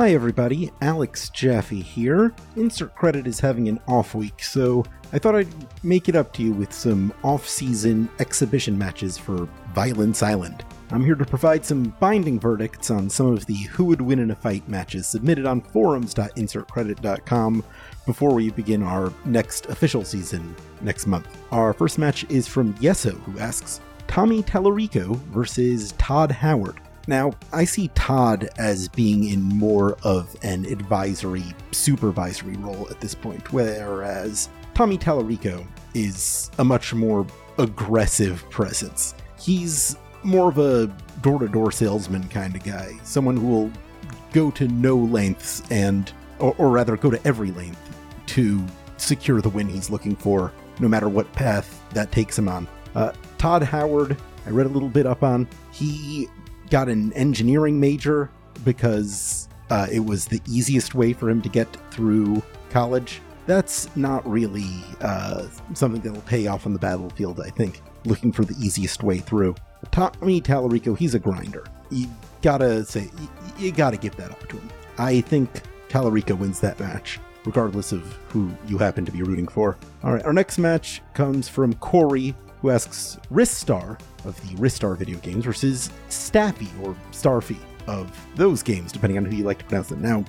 Hi, everybody. Alex Jaffe here. Insert Credit is having an off week, so I thought I'd make it up to you with some off season exhibition matches for Violence Island. I'm here to provide some binding verdicts on some of the who would win in a fight matches submitted on forums.insertcredit.com before we begin our next official season next month. Our first match is from Yeso, who asks Tommy Tallarico versus Todd Howard. Now, I see Todd as being in more of an advisory, supervisory role at this point, whereas Tommy Tallarico is a much more aggressive presence. He's more of a door to door salesman kind of guy, someone who will go to no lengths and, or, or, rather, go to every length to secure the win he's looking for, no matter what path that takes him on. Uh, Todd Howard, I read a little bit up on, he got an engineering major because uh, it was the easiest way for him to get through college. That's not really uh, something that'll pay off on the battlefield, I think, looking for the easiest way through. Tommy Tallarico, he's a grinder. You gotta say, you gotta give that up to him. I think Tallarico wins that match, regardless of who you happen to be rooting for. All right, our next match comes from Corey, who asks Ristar of the Ristar video games versus Staffy or Starfy of those games, depending on who you like to pronounce them. Now,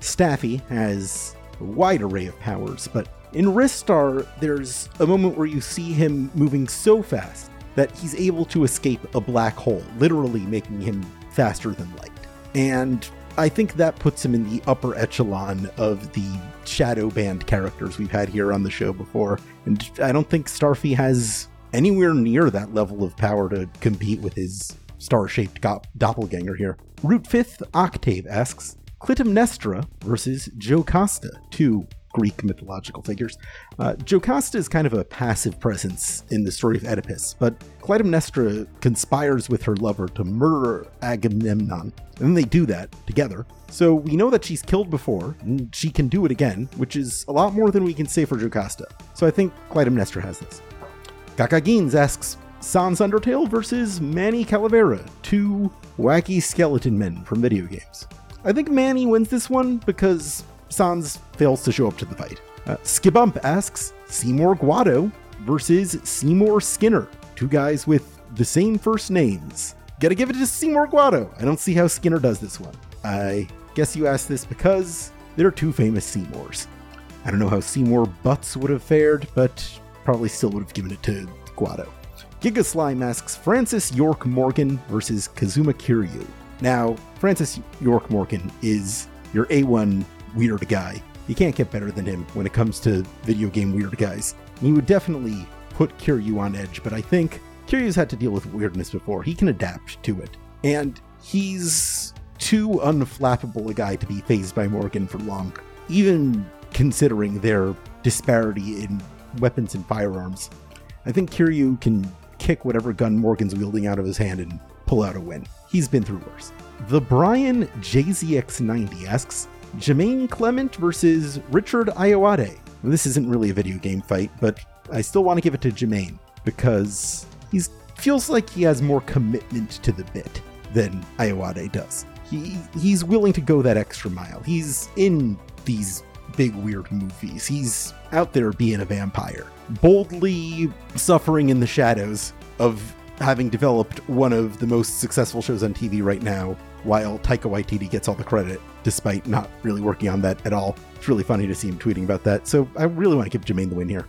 Staffy has a wide array of powers, but in Ristar, there's a moment where you see him moving so fast that he's able to escape a black hole, literally making him faster than light. And I think that puts him in the upper echelon of the shadow band characters we've had here on the show before. And I don't think Starfy has anywhere near that level of power to compete with his star shaped go- doppelganger here. Root 5th Octave asks Clytemnestra versus Jocasta, two Greek mythological figures. Uh, Jocasta is kind of a passive presence in the story of Oedipus, but Clytemnestra conspires with her lover to murder Agamemnon, and then they do that together. So we know that she's killed before, and she can do it again, which is a lot more than we can say for Jocasta. So I think Clytemnestra has this. Kakagins asks Sans Undertale versus Manny Calavera, two wacky skeleton men from video games. I think Manny wins this one because Sans fails to show up to the fight. Uh, Skibump asks Seymour Guado versus Seymour Skinner, two guys with the same first names. Gotta give it to Seymour Guado. I don't see how Skinner does this one. I guess you asked this because there are two famous Seymours. I don't know how Seymour Butts would have fared, but probably still would have given it to Guado. Giga Slime asks Francis York Morgan versus Kazuma Kiryu. Now, Francis York Morgan is your A1 weird guy. You can't get better than him when it comes to video game weird guys. He would definitely put Kiryu on edge, but I think Kiryu's had to deal with weirdness before. He can adapt to it. And he's too unflappable a guy to be phased by Morgan for long, even considering their disparity in weapons and firearms. I think Kiryu can kick whatever gun Morgan's wielding out of his hand and pull out a win. He's been through worse. The Brian JZX90 asks Jermaine Clement versus Richard Ayoade. This isn't really a video game fight, but I still want to give it to Jermaine because he feels like he has more commitment to the bit than Ayoade does. He he's willing to go that extra mile. He's in these big weird movies. He's out there being a vampire, boldly suffering in the shadows of having developed one of the most successful shows on TV right now, while Taika Waititi gets all the credit, despite not really working on that at all. It's really funny to see him tweeting about that. So I really want to give Jermaine the win here.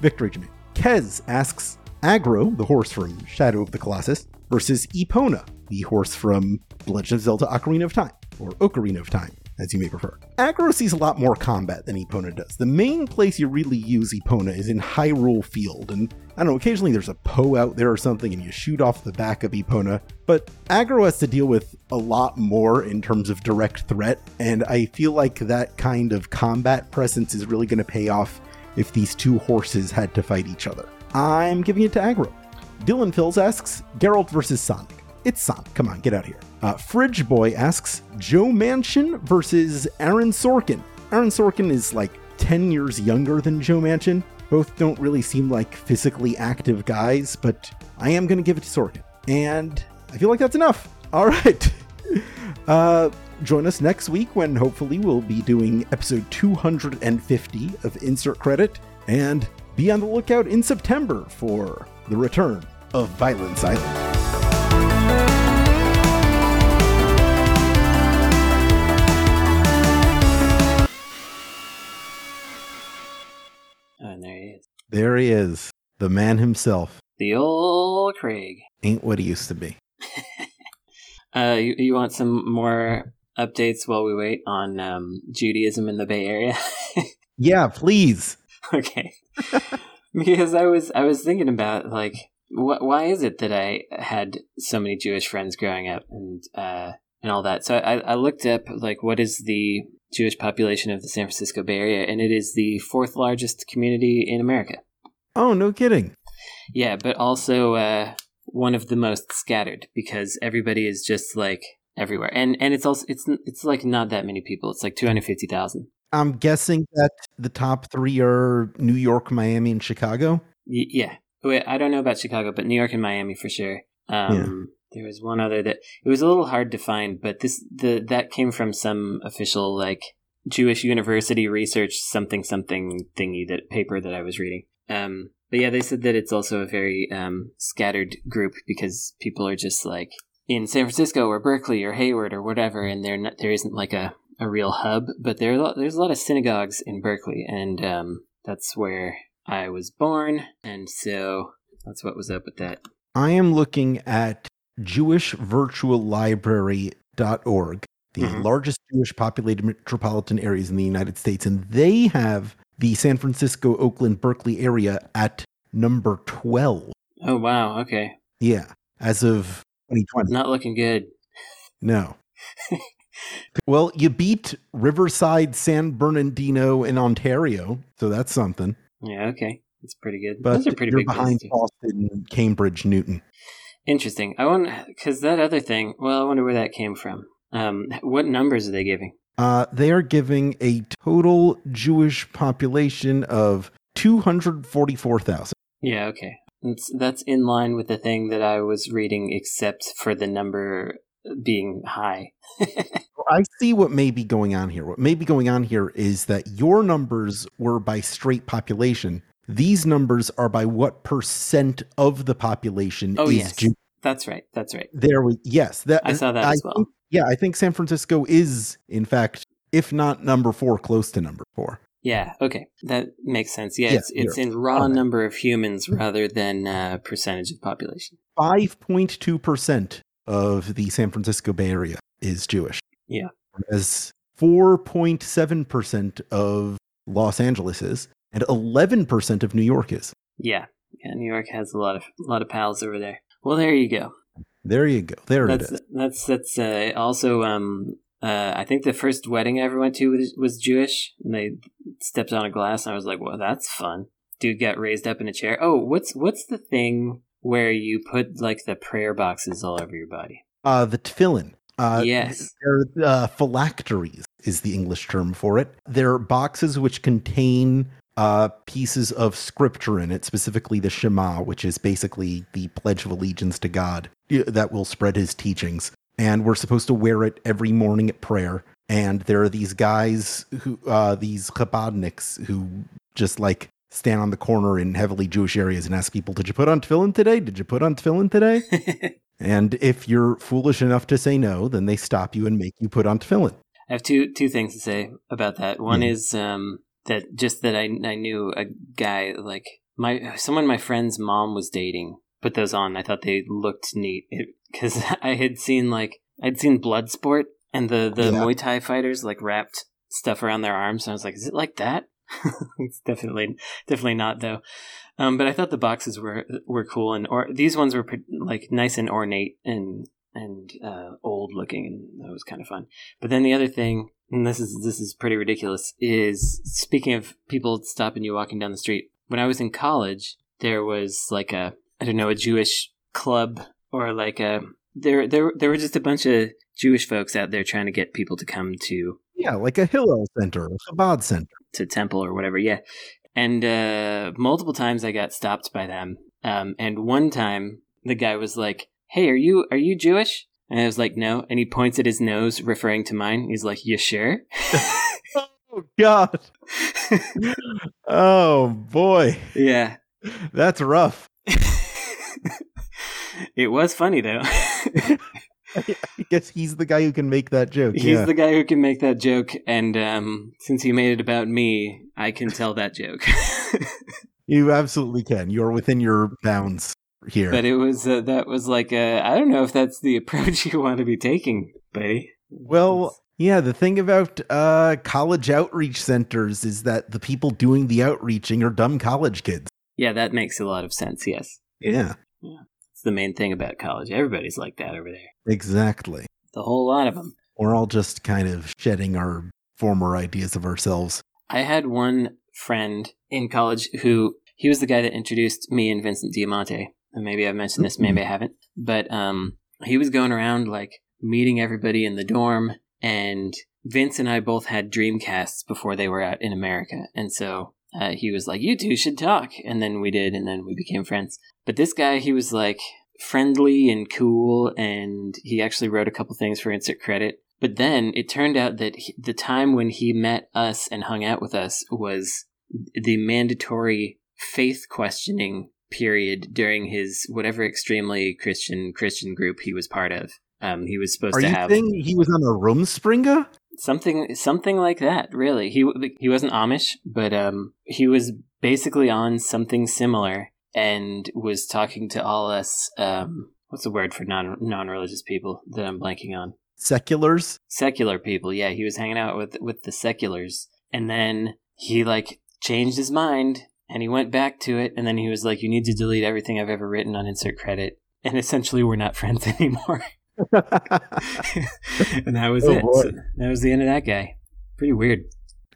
Victory, Jermaine. Kez asks Agro, the horse from Shadow of the Colossus, versus Epona, the horse from Legend of Zelda Ocarina of Time, or Ocarina of Time as you may prefer. Agro sees a lot more combat than Epona does. The main place you really use Epona is in Hyrule Field, and I don't know, occasionally there's a Poe out there or something and you shoot off the back of Epona, but Agro has to deal with a lot more in terms of direct threat, and I feel like that kind of combat presence is really going to pay off if these two horses had to fight each other. I'm giving it to Agro. Dylan Phils asks Geralt versus Sonic. It's Sam. Come on, get out of here. Uh, Fridge Boy asks Joe Manchin versus Aaron Sorkin. Aaron Sorkin is like 10 years younger than Joe Manchin. Both don't really seem like physically active guys, but I am going to give it to Sorkin. And I feel like that's enough. All right. Uh, join us next week when hopefully we'll be doing episode 250 of Insert Credit, and be on the lookout in September for the return of Violence Island. There he is, the man himself. The old Craig. Ain't what he used to be. Uh, you, you want some more updates while we wait on um, Judaism in the Bay Area? Yeah, please. okay. because I was I was thinking about like wh- why is it that I had so many Jewish friends growing up and uh, and all that. So I, I looked up like what is the Jewish population of the San Francisco Bay Area, and it is the fourth largest community in America. Oh, no kidding. Yeah, but also uh, one of the most scattered because everybody is just like everywhere, and and it's also it's it's like not that many people. It's like two hundred fifty thousand. I'm guessing that the top three are New York, Miami, and Chicago. Y- yeah. Wait, I don't know about Chicago, but New York and Miami for sure. Um, There was one other that it was a little hard to find, but this the that came from some official like Jewish University research something something thingy that paper that I was reading. Um, but yeah, they said that it's also a very um, scattered group because people are just like in San Francisco or Berkeley or Hayward or whatever, and there there isn't like a, a real hub. But there are there's a lot of synagogues in Berkeley, and um, that's where I was born, and so that's what was up with that. I am looking at jewishvirtuallibrary.org, the Mhm. largest Jewish populated metropolitan areas in the United States, and they have the San Francisco, Oakland, Berkeley area at number 12. Oh wow, okay, Yeah, as of 2020. not looking good. No. well, you beat Riverside, San Bernardino, and Ontario, so that's something. Yeah, okay, that's pretty good. But Those are pretty you're big behind. Boston, Cambridge, Newton. Interesting. I wonder because that other thing. Well, I wonder where that came from. Um, what numbers are they giving? Uh, they are giving a total Jewish population of 244,000. Yeah, okay. That's that's in line with the thing that I was reading, except for the number being high. I see what may be going on here. What may be going on here is that your numbers were by straight population. These numbers are by what percent of the population is. Jewish. Oh, is yes. Jew. that's right. That's right. There we yes, that I saw that I as well. think- yeah, I think San Francisco is in fact, if not number 4, close to number 4. Yeah. Okay. That makes sense. Yeah, Yeah, it's it's in raw correct. number of humans rather than uh, percentage of population. 5.2% of the San Francisco Bay Area is Jewish. Yeah. Whereas 4.7% of Los Angeles is, and 11% of New York is. Yeah. Yeah. New York has a lot of a lot of pals over there. Well, there you go. There you go. There that's it is. that's that's uh, also um uh I think the first wedding I ever went to was, was Jewish. And they stepped on a glass, and I was like, "Well, that's fun." Dude got raised up in a chair. Oh, what's what's the thing where you put like the prayer boxes all over your body? Uh, the tefillin. Uh, yes. They're uh, phylacteries is the English term for it. They're boxes which contain uh, pieces of scripture in it, specifically the Shema, which is basically the Pledge of Allegiance to God that will spread His teachings. And we're supposed to wear it every morning at prayer. And there are these guys who, uh, these Chabadniks, who just like stand on the corner in heavily Jewish areas and ask people, "Did you put on tefillin today? Did you put on tefillin today?" And if you're foolish enough to say no, then they stop you and make you put on tefillin. I have two two things to say about that. One is um, that just that I I knew a guy like my someone my friend's mom was dating put those on. I thought they looked neat because I had seen like I'd seen Bloodsport and the the Yeah. Muay Thai fighters like wrapped stuff around their arms. And I was like, is it like that? it's definitely definitely not though. Um, but I thought the boxes were were cool and or these ones were like nice and ornate and and uh, old looking and that was kind of fun. But then the other thing, and this is this is pretty ridiculous, is speaking of people stopping you walking down the street. When I was in college, there was like a I don't know a Jewish club or like a there there there were just a bunch of Jewish folks out there trying to get people to come to Yeah, like a Hillel Center, a Chabad Center. to temple or whatever. Yeah, and uh, multiple times I got stopped by them. Um, and one time the guy was like, "Hey, are you are you Jewish?" And I was like, no. And he points at his nose, referring to mine. He's like, you sure? oh, God. oh, boy. Yeah. That's rough. it was funny, though. I guess he's the guy who can make that joke. He's yeah. the guy who can make that joke. And um, since he made it about me, I can tell that joke. you absolutely can. You're within your bounds here. But it was uh, that was like I I don't know if that's the approach you want to be taking, buddy. Well, yeah, the thing about uh, college outreach centers is that the people doing the outreaching are dumb college kids. Yeah, that makes a lot of sense. Yes. Yeah. Yeah. It's the main thing about college. Everybody's like that over there. Exactly. The whole lot of them. We're all just kind of shedding our former ideas of ourselves. I had one friend in college who he was the guy that introduced me and Vincent Diamante. And maybe I've mentioned this, maybe I haven't. But um, he was going around like meeting everybody in the dorm, and Vince and I both had Dreamcasts before they were out in America, and so uh, he was like, "You two should talk," and then we did, and then we became friends. But this guy, he was like friendly and cool, and he actually wrote a couple things for Insert Credit. But then it turned out that he, the time when he met us and hung out with us was the mandatory faith questioning period during his whatever extremely Christian Christian group he was part of. Um, he was supposed Are to you have he was on a Rumspringa? something something like that. Really, he he wasn't Amish, but um, he was basically on something similar and was talking to all us. Um, what's the word for non non religious people that I'm blanking on? Seculars? Secular people. Yeah, he was hanging out with with the seculars, and then he like changed his mind and he went back to it, and then he was like, "You need to delete everything I've ever written on insert credit." And essentially, we're not friends anymore. and that was Oh, it. So that was the end of that guy. Pretty weird.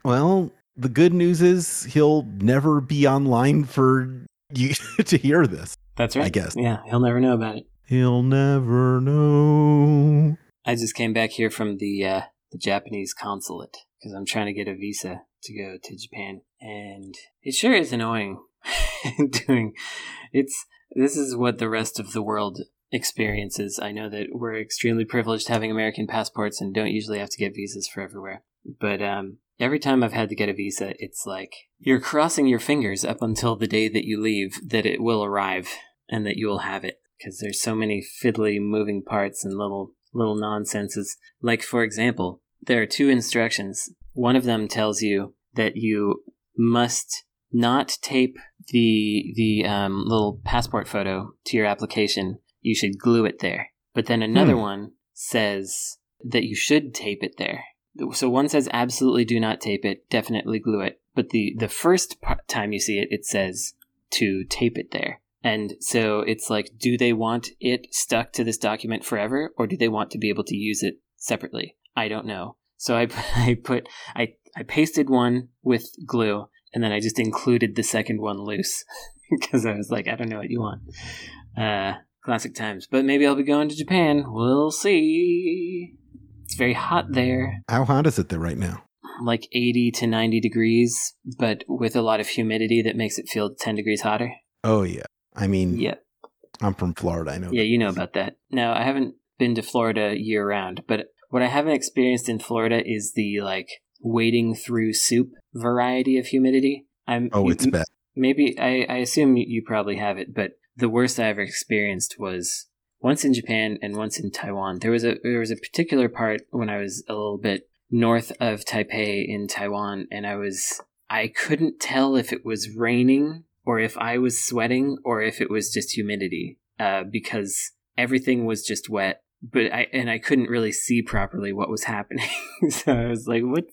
well, the good news is he'll never be online for you to hear this. That's right. I guess. Yeah, he'll never know about it. He'll never know. I just came back here from the uh, the Japanese consulate because I'm trying to get a visa to go to Japan, and it sure is annoying. doing it's this is what the rest of the world experiences. I know that we're extremely privileged having American passports and don't usually have to get visas for everywhere, but um, every time I've had to get a visa, it's like you're crossing your fingers up until the day that you leave that it will arrive and that you will have it because there's so many fiddly moving parts and little little nonsenses. Like for example, there are two instructions. One of them tells you that you must not tape the the um, little passport photo to your application. You should glue it there. But then another Hmm. one says that you should tape it there. So one says absolutely do not tape it, definitely glue it. But the the first time you see it, it says to tape it there. And so it's like, do they want it stuck to this document forever, or do they want to be able to use it separately? I don't know. So I I put I I pasted one with glue, and then I just included the second one loose because I was like, I don't know what you want. Uh, classic times. But maybe I'll be going to Japan. We'll see. It's very hot there How hot is it there right now? like 80 to 90 degrees, but with a lot of humidity that makes it feel 10 degrees hotter. Oh yeah. I mean, Yeah. I'm from Florida. I know. Yeah, you know about that. Now, I haven't been to Florida year round, but what I haven't experienced in Florida is the like wading through soup variety of humidity. I'm Oh, it's m- bad. maybe I, I assume you probably have it, but the worst I ever experienced was once in Japan and once in Taiwan. There was a there was a particular part when I was a little bit north of Taipei in Taiwan, and I was I couldn't tell if it was raining or if I was sweating or if it was just humidity, uh, because everything was just wet. But I and I couldn't really see properly what was happening, so I was like, "What?"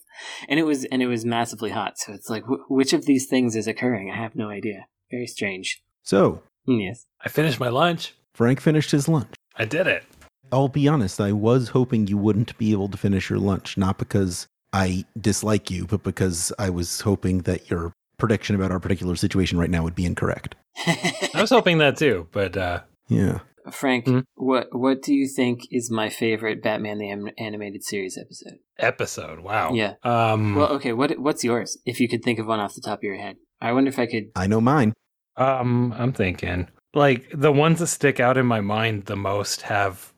And it was and it was massively hot. So it's like, wh- which of these things is occurring? I have no idea. Very strange. So Yes. I finished my lunch. Frank finished his lunch. I did it. I'll be honest, I was hoping you wouldn't be able to finish your lunch, not because I dislike you, but because I was hoping that your prediction about our particular situation right now would be incorrect. I was hoping that too, but uh, Yeah. Frank, Mhm. what what do you think is my favorite Batman the Am- animated series episode? episode. Wow. Yeah. Um. Well, okay. What what's yours? If you could think of one off the top of your head, I wonder if I could. I know mine. Um. I'm thinking like the ones that stick out in my mind the most have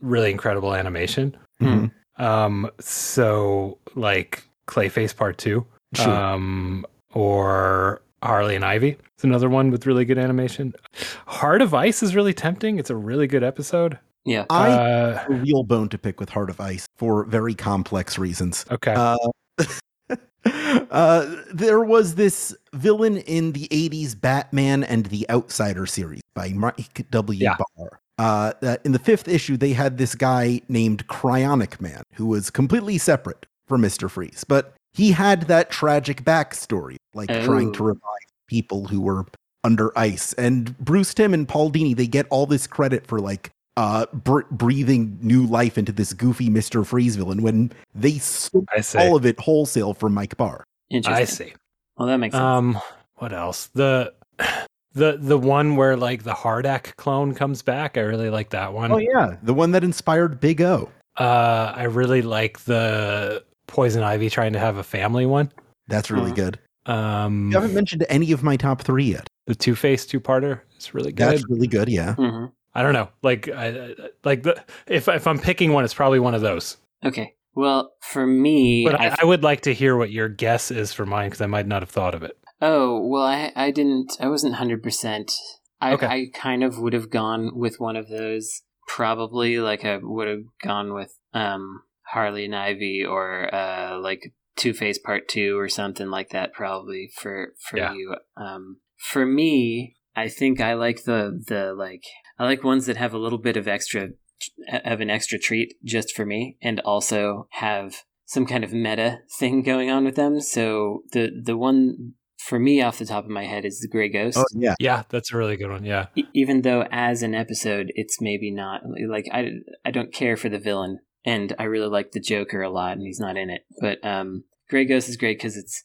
really incredible animation. Mhm. Um, so like Clayface Part Two, Sure. um, or Harley and Ivy. It's another one with really good animation. Heart of Ice is really tempting. It's a really good episode. Yeah. I uh, have a real bone to pick with Heart of Ice for very complex reasons. okay. Uh, uh, there was this villain in the 80s Batman and the Outsider series by Mike W. Yeah. Barr. Uh, uh, in the fifth issue, they had this guy named Cryonic Man who was completely separate from Mr. Freeze, but he had that tragic backstory, like trying to Oh. revive people who were under ice. And Bruce Timm and Paul Dini, they get all this credit for like uh, br- breathing new life into this goofy Mr. Freeze villain when they stole all of it wholesale from Mike Barr. Interesting. I see. Well, that makes sense. Um, what else? The the the one where like the HARDAC clone comes back. I really like that one. Oh yeah, the one that inspired Big O. Uh, I really like the Poison Ivy trying to have a family one. That's really Mhm. good. Um, You haven't mentioned any of my top three yet. the Two Face two parter is really good. That's really good. Yeah. Mhm. I don't know. Like, I, I- like the if if I'm picking one, it's probably one of those. Okay. Well, for me, But I I, I would like to hear what your guess is for mine because I might not have thought of it. Oh well, I I didn't. I wasn't hundred percent. I Okay. I kind of would have gone with one of those. Probably like I would have gone with um Harley and Ivy or uh like Two Face Part Two or something like that. Probably for for Yeah. you. Um, for me, I think I like the the like I like ones that have a little bit of extra have an extra treat just for me, and also have some kind of meta thing going on with them. So the the one for me off the top of my head is the Gray Ghost. Oh yeah. Yeah, that's a really good one. Yeah, E- even though as an episode it's maybe not like I I don't care for the villain and I really like the Joker a lot and he's not in it. But um Grey Ghost is great cuz it's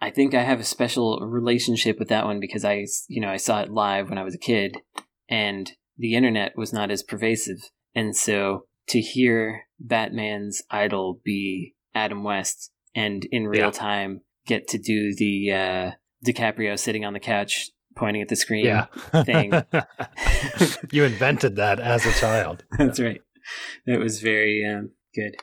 I think I have a special relationship with that one because I you know I saw it live when I was a kid and the internet was not as pervasive and so to hear Batman's idol be Adam West and in real Yeah. time get to do the uh DiCaprio sitting on the couch pointing at the screen yeah. thing. you invented that as a child. That's right. That was very um, good.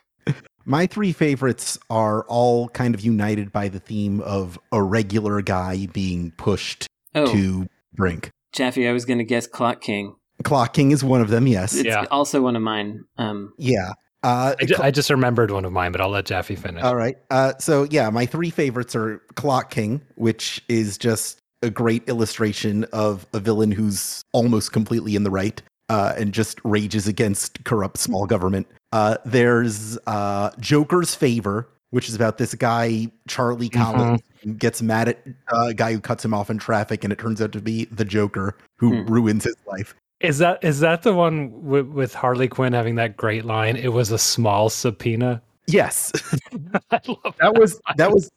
My three favorites are all kind of united by the theme of a regular guy being pushed Oh, to brink. Jaffe, I was going to guess Clock King. Clock King is one of them. Yes. It's Yeah. also one of mine. Um, Yeah. Uh, I, ju- I just remembered one of mine, but I'll let Jaffe finish. All right. Uh, so yeah, my three favorites are Clock King, which is just a great illustration of a villain who's almost completely in the right uh, and just rages against corrupt small government. Uh, there's uh, Joker's Favor, which is about this guy Charlie Collins who gets mad at uh, a guy who cuts him off in traffic, and it turns out to be the Joker who Hmm. ruins his life. Is that is that the one with, with Harley Quinn having that great line? It was a small subpoena. Yes, I love that was that was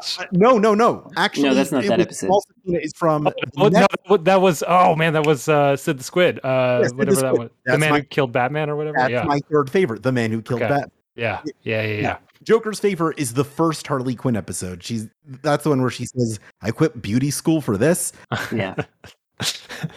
so uh, no, no, no. Actually, that's not that was- episode. Is from Oh, no, next- that- that was oh man, that was uh, Sid the Squid. Uh, Yeah, Sid the whatever that Squid. was. That's the man my- who killed Batman or whatever. That's yeah. my third favorite, the man who killed Okay. Bat. yeah, yeah, yeah, yeah, Joker's favor is the first Harley Quinn episode. She's that's the one where she says, "I quit beauty school for this." yeah.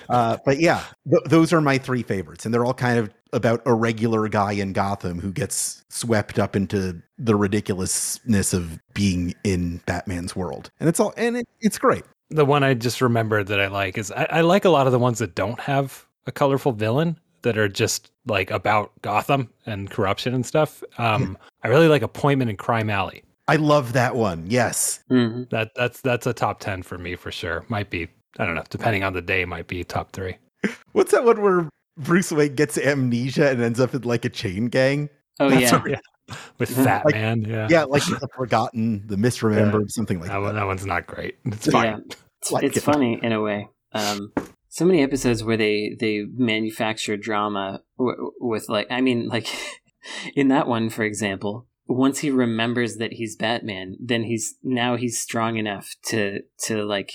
Uh, but yeah, th- those are my three favorites, and they're all kind of about a regular guy in Gotham who gets swept up into the ridiculousness of being in Batman's world, and it's all and it, it's great. the one I just remembered that I like is I, I like a lot of the ones that don't have a colorful villain that are just like about Gotham and corruption and stuff. Um, I really like Appointment in Crime Alley. I love that one. Yes, hmm That that's that's a top ten for me for sure. Might be I don't know, depending on the day, might be top three. what's that one where Bruce Wayne gets amnesia and ends up in like a chain gang? Oh, That's yeah. a- With. Fat Like- Man, yeah, yeah, like the forgotten, the misremembered, something like that, that. one, that one's not great. It's Yeah. fine. It's, Like it's funny in a way. Um, so many episodes where they they manufacture drama w- with like I mean like in that one for example once he remembers that he's Batman then he's now he's strong enough to to like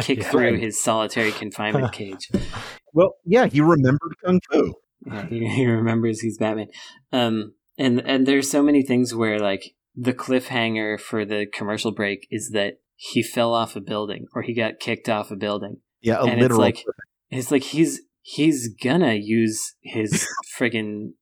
kick Yeah. through Right. his solitary confinement cage Well, yeah, he remembered kung fu. yeah, he, he remembers he's Batman. Um, and and there's so many things where like the cliffhanger for the commercial break is that he fell off a building or he got kicked off a building. Yeah, a And it's like- It's like he's he's gonna use his friggin'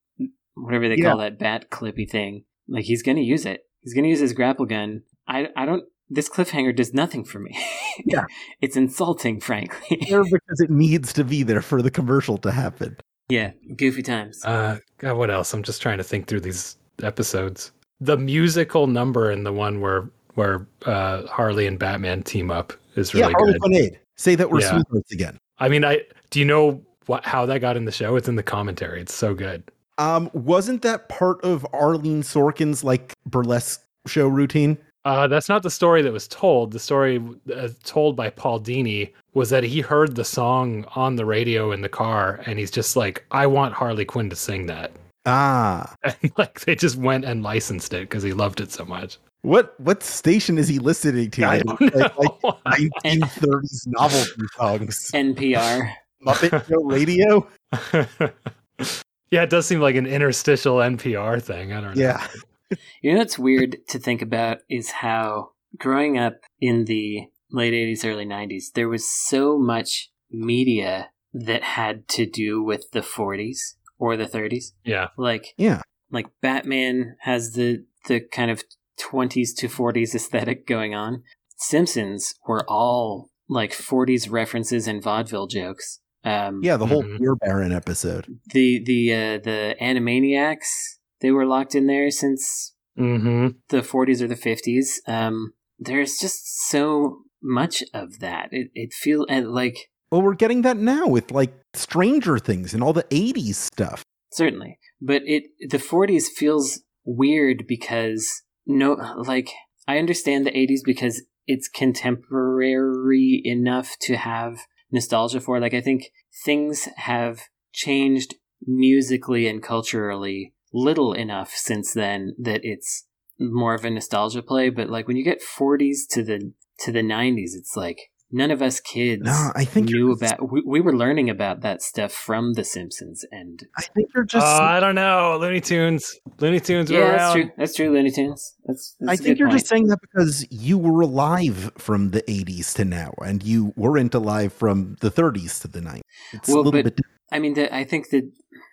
whatever they Yeah. call that bat clippy thing. Like he's gonna use it. He's gonna use his grapple gun. I I don't. This cliffhanger does nothing for me. Yeah. it's insulting, frankly. There because it needs to be there for the commercial to happen. yeah, goofy times. Uh, God, what else? I'm just trying to think through these episodes. The musical number in the one where where uh, Harley and Batman team up is really yeah, Harley good. Quinn Say that we're Yeah. sweethearts again. I mean, I do you know what how that got in the show? It's in the commentary. It's so good. Um, wasn't that part of Arlene Sorkin's like burlesque show routine? Uh, that's not the story that was told. The story uh, told by Paul Dini was that he heard the song on the radio in the car, and he's just like, "I want Harley Quinn to sing that." Ah, And like they just went and licensed it because he loved it so much. what what station is he listening to? I don't know. Like, like 1930s novelty songs. NPR. Muppet Show Radio. yeah, it does seem like an interstitial NPR thing. I don't know. Yeah, You know what's weird to think about is how growing up in the late 80s, early 90s, there was so much media that had to do with the 40s or the 30s. Yeah. Like yeah. like Batman has the the kind of 20s to 40s aesthetic going on. Simpsons were all like 40s references and vaudeville jokes. Um, Yeah, the whole Mhm. Beer Baron episode. The the uh, the Animaniacs they were locked in there since Mm-hmm. the 40s or the 50s. Um, there's just so much of that. It it feels like Well, we're getting that now with like Stranger Things and all the 80s stuff. certainly, but it the 40s feels weird because no, like I understand the 80s because it's contemporary enough to have nostalgia for. Like I think things have changed musically and culturally little enough since then that it's more of a nostalgia play. But like when you get 40s to the to the 90s, it's like none of us kids No, I think knew you're, about. We, we were learning about that stuff from The Simpsons, and I think you're just. Oh, I don't know. Looney Tunes. Looney Tunes were yeah, around. that's true. That's true. Looney Tunes. That's. that's I a think you're point. just saying that because you were alive from the 80s to now, and you weren't alive from the 30s to the 90s. It's Well, a little but- bit. I mean, the, I think that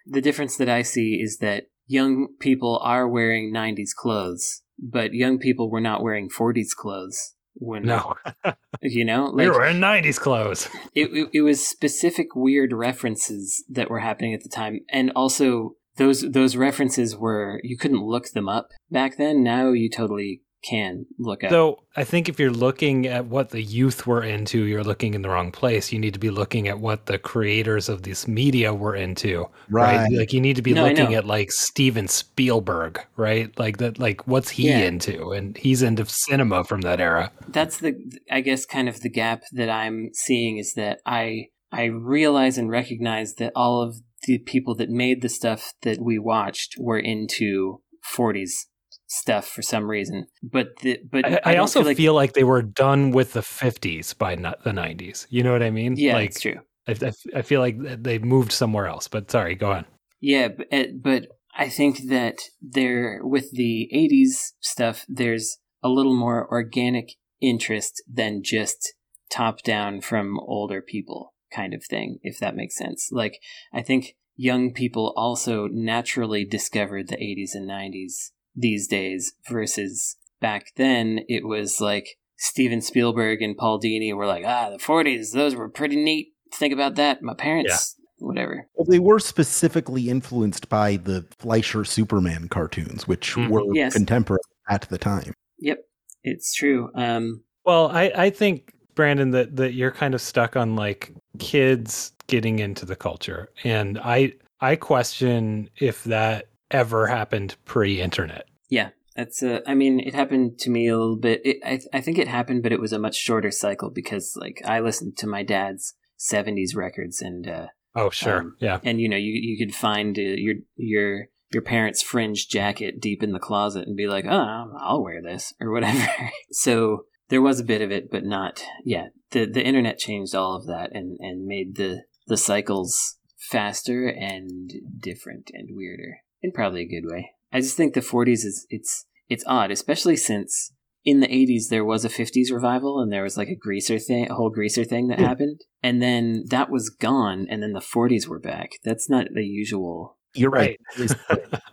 the difference that I see is that young people are wearing 90s clothes, but young people were not wearing 40s clothes when No, you know we were in '90s clothes. it, it, it was specific weird references that were happening at the time and also those those references were you couldn't look them up back then now you totally can look at. So I think if you're looking at what the youth were into, you're looking in the wrong place. You need to be looking at what the creators of this media were into, right? Right. Like you need to be No, looking at like Steven Spielberg, right? Like that, like what's he Yeah. into? And he's into cinema from that era. that's the i guess kind of the gap that i'm seeing is that i i realize and recognize that all of the people that made the stuff that we watched were into 40s stuff for some reason but the but I, I don't also feel feel like, like, they were done with the 50s by not the 90s. You know what I mean? yeah like it's true I, I, I feel like they moved somewhere else. But sorry, go on. Yeah, but, uh, but I think that there, with the 80s stuff, there's a little more organic interest than just top down from older people kind of thing, if that makes sense. Like, I think young people also naturally discovered the 80s and 90s these days versus back then it was like Steven Spielberg and Paul Dini were like, ah, the 40s, those were pretty neat. Think about that. My parents, whatever. Well, they were specifically influenced by the Fleischer Superman cartoons, which Mhm. were Yes. contemporary at the time. Yep, it's true. Um, Well, I, I think Brandon that that you're kind of stuck on like kids getting into the culture, and I I question if that ever happened pre-internet. yeah, that's. Uh, I mean, it happened to me a little bit. It, I I think it happened, but it was a much shorter cycle because, like, I listened to my dad's '70s records, and uh, Oh, sure, Um, yeah. and you know, you you could find uh, your your your parents' fringe jacket deep in the closet and be like, oh, I'll wear this or whatever. so there was a bit of it, but not. Yeah, the the internet changed all of that and and made the the cycles faster and different and weirder in probably a good way. I just think the 40s is it's it's odd, especially since in the 80s there was a 50s revival and there was like a greaser thing, a whole greaser thing that Yeah. happened, and then that was gone, and then the 40s were back. That's not the usual You're right.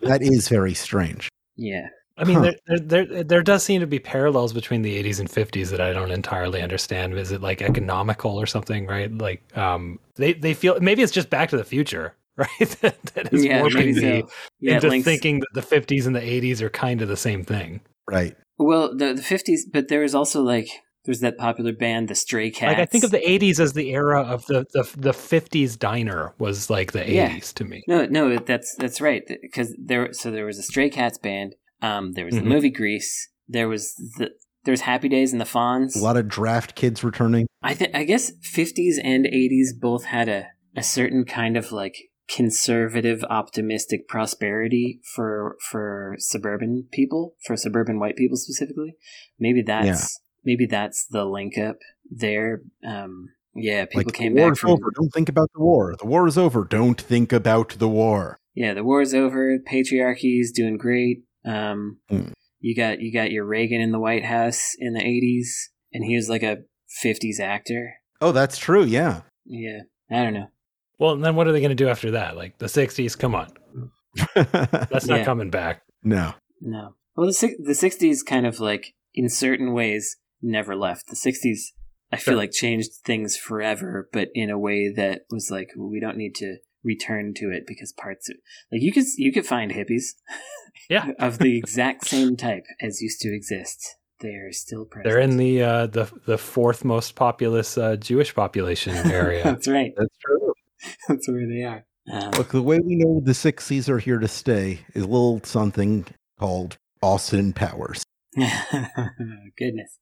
that is very strange. Yeah. I mean, huh. there, there there does seem to be parallels between the 80s and 50s that I don't entirely understand. Is it like economical or something, right? Like, um, they they feel maybe it's just Back to the Future, right? that, that is yeah, warping me so. yeah, into links... thinking that the 50s and the 80s are kind of the same thing, right? Well, the the 50s, but there is also like there's that popular band, the Stray Cats. Like I think of the '80s as the era of the the, the '50s diner was like the yeah. '80s to me. No, no, that's that's right. Because there, so there was a Stray Cats band. Um, there was mm-hmm. the movie Grease. There was the there was Happy Days and the Fonz. A lot of draft kids returning. I think I guess '50s and '80s both had a a certain kind of like conservative, optimistic prosperity for for suburban people, for suburban white people specifically. Maybe that's yeah. maybe that's the link up there. Um, yeah, people like, came back from. Over. Don't think about the war. The war is over. Don't think about the war. Yeah, the war is over. Patriarchy is doing great. Um, mm. You got you got your Reagan in the White House in the '80s, and he was like a '50s actor. Oh, that's true. Yeah. Yeah, I don't know. Well, and then what are they going to do after that? Like the '60s? Come on, that's not yeah. coming back. No, no. Well, the the '60s kind of like in certain ways never left. The '60s, I feel sure. like changed things forever, but in a way that was like well, we don't need to return to it because parts of, like you could you could find hippies, yeah, of the exact same type as used to exist. They are still present. They're in the uh, the the fourth most populous uh, Jewish population area. That's right. That's true. That's where they are. Um, Look, the way we know the 60s are here to stay is a little something called Austin Powers. Goodness.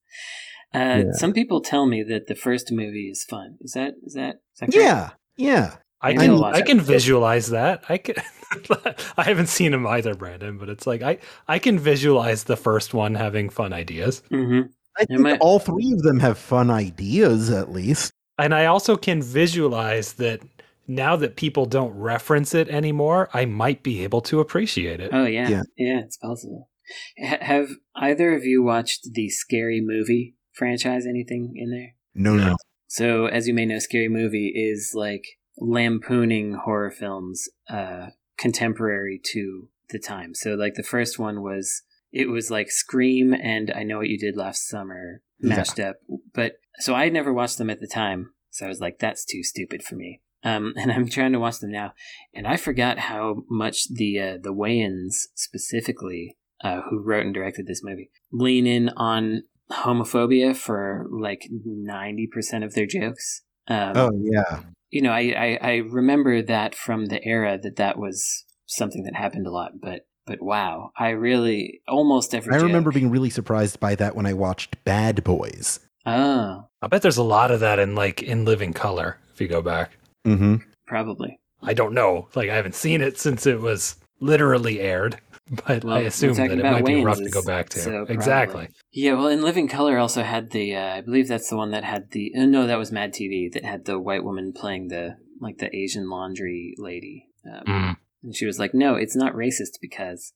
Uh, yeah. Some people tell me that the first movie is fun. Is that is that? Is that yeah, yeah. I can I can visualize that. I can. I haven't seen them either, Brandon, but it's like I I can visualize the first one having fun ideas. Mm-hmm. I think might... all three of them have fun ideas, at least. And I also can visualize that now that people don't reference it anymore, I might be able to appreciate it. Oh yeah, yeah, yeah it's possible. H- have either of you watched the Scary Movie franchise? Anything in there? No, no. So, as you may know, Scary Movie is like lampooning horror films uh, contemporary to the time. So, like the first one was it was like Scream and I Know What You Did Last Summer mashed yeah. up. But so I had never watched them at the time. So I was like, that's too stupid for me. Um, and I'm trying to watch them now, and I forgot how much the uh, the Wayans specifically, uh, who wrote and directed this movie, lean in on homophobia for like ninety percent of their jokes. Um, oh yeah, you know, I, I I remember that from the era that that was something that happened a lot, but but wow, I really almost every. I joke. remember being really surprised by that when I watched Bad Boys. Oh, I bet there's a lot of that in like in Living Color if you go back. Mm-hmm. Probably. I don't know. Like I haven't seen it since it was literally aired, but well, I assume that it might Wayne's be rough to go back to. So exactly. Yeah. Well, in Living Color also had the. Uh, I believe that's the one that had the. Uh, no, that was Mad TV that had the white woman playing the like the Asian laundry lady. Um, mm. And she was like, "No, it's not racist because."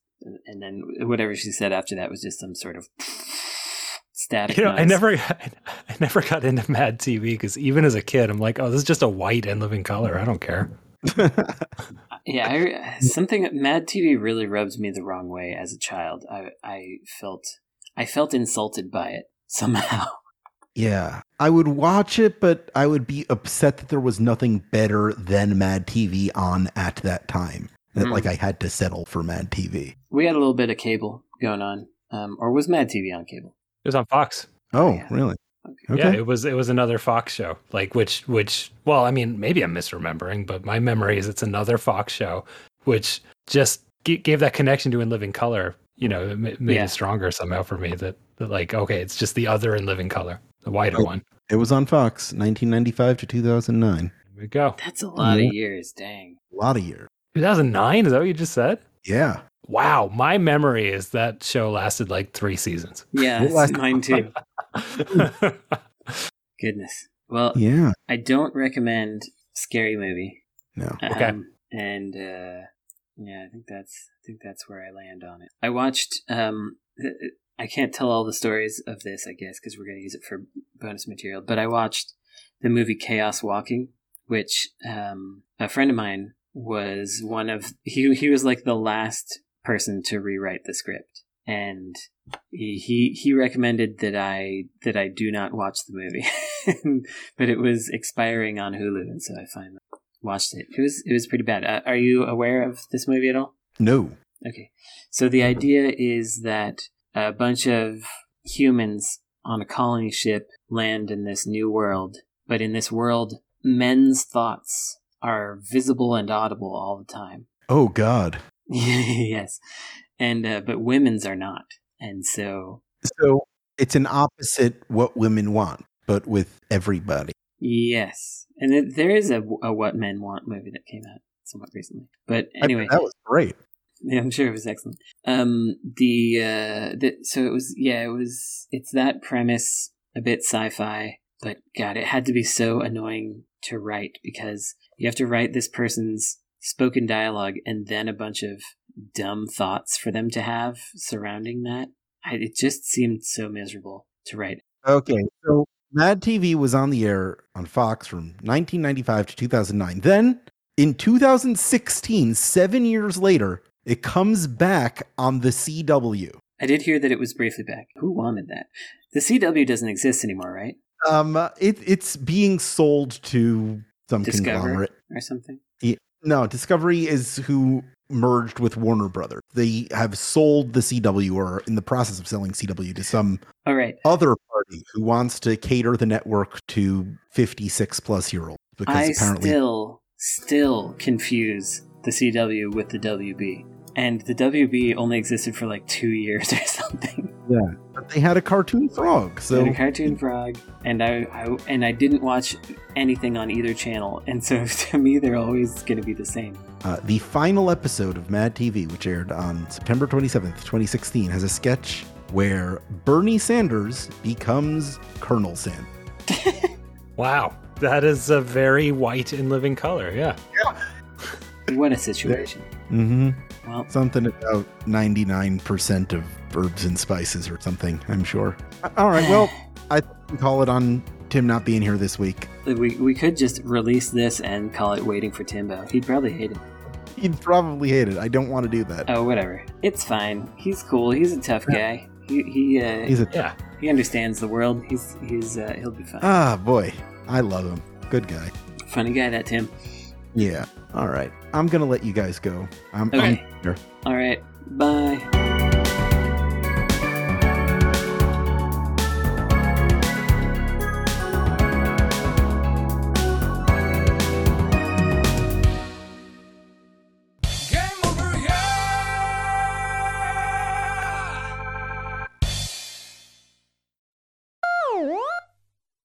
And then whatever she said after that was just some sort of static. You know, I never, I never got into Mad TV because even as a kid, I'm like, oh, this is just a white and living color. I don't care. yeah, I, something Mad TV really rubs me the wrong way as a child. I I felt I felt insulted by it somehow. Yeah, I would watch it, but I would be upset that there was nothing better than Mad TV on at that time. That mm. like I had to settle for Mad TV. We had a little bit of cable going on, um, or was Mad TV on cable? It was on Fox. Oh, yeah. really? Okay. Yeah, it was it was another Fox show. Like which which well, I mean, maybe I'm misremembering, but my memory is it's another Fox show which just g- gave that connection to In Living Color, you know, it made yeah. it stronger somehow for me that, that like okay, it's just the other In Living Color, the whiter oh, one. It was on Fox, 1995 to 2009. There we go. That's a lot yeah. of mm-hmm. years, dang. A lot of years. 2009, is that what you just said? Yeah. Wow, my memory is that show lasted like three seasons. Yeah, mine too. Goodness. Well, yeah. I don't recommend scary movie. No. Um, okay. And uh, yeah, I think that's I think that's where I land on it. I watched. Um, I can't tell all the stories of this, I guess, because we're going to use it for bonus material. But I watched the movie Chaos Walking, which um, a friend of mine was one of he he was like the last person to rewrite the script, and he he, he recommended that I that I do not watch the movie, but it was expiring on Hulu, and so I finally watched it. It was it was pretty bad. Uh, are you aware of this movie at all? No. Okay, so the idea is that a bunch of humans on a colony ship land in this new world, but in this world, men's thoughts are visible and audible all the time. Oh God. yes, and uh, but women's are not, and so So it's an opposite what women want, but with everybody. yes, and it, there is a, a What Men Want movie that came out somewhat recently. But I- anyway, that was great. Yeah, I'm sure it was excellent. Um, the uh, the so it was yeah, it was it's that premise, a bit sci-fi, but God, it had to be so annoying to write because you have to write this person's spoken dialogue and then a bunch of dumb thoughts for them to have surrounding that. I, it just seemed so miserable to write. Okay, so Mad TV was on the air on Fox from 1995 to 2009. Then in 2016, seven years later, it comes back on the CW. I did hear that it was briefly back. Who wanted that? The CW doesn't exist anymore, right? Um, it, it's being sold to some Discover conglomerate. or something. No, Discovery is who merged with Warner Brothers. They have sold the CW or in the process of selling CW to some All right. other party who wants to cater the network to 56 plus year olds because I apparently still, still confuse the CW with the WB. And the WB only existed for like two years or something. Yeah, but they had a cartoon frog. So So a cartoon frog, and I, I and I didn't watch anything on either channel, and so to me they're always going to be the same. uh, the final episode of Mad TV, which aired on September 27th, 2016, has a sketch where Bernie Sanders becomes Colonel Sanders. Wow. That is a very white and living color. Yeah. What a situation! Mm-hmm. Well, Something about 99% of herbs and spices or something, I'm sure. All right, well, I think we can call it on Tim not being here this week. we we could just release this and call it "Waiting for Timbot." He'd probably hate it. He'd probably hate it. I don't want to do that. Oh, whatever. It's fine. He's cool. He's a tough guy. He he uh, He's a Yeah. he understands the world. He's he's uh, he'll be fine. ah boy, I love him. Good guy. Funny guy, that Tim. Yeah. All right. I'm gonna let you guys go. I'm, Okay. I'm here. All right. Bye.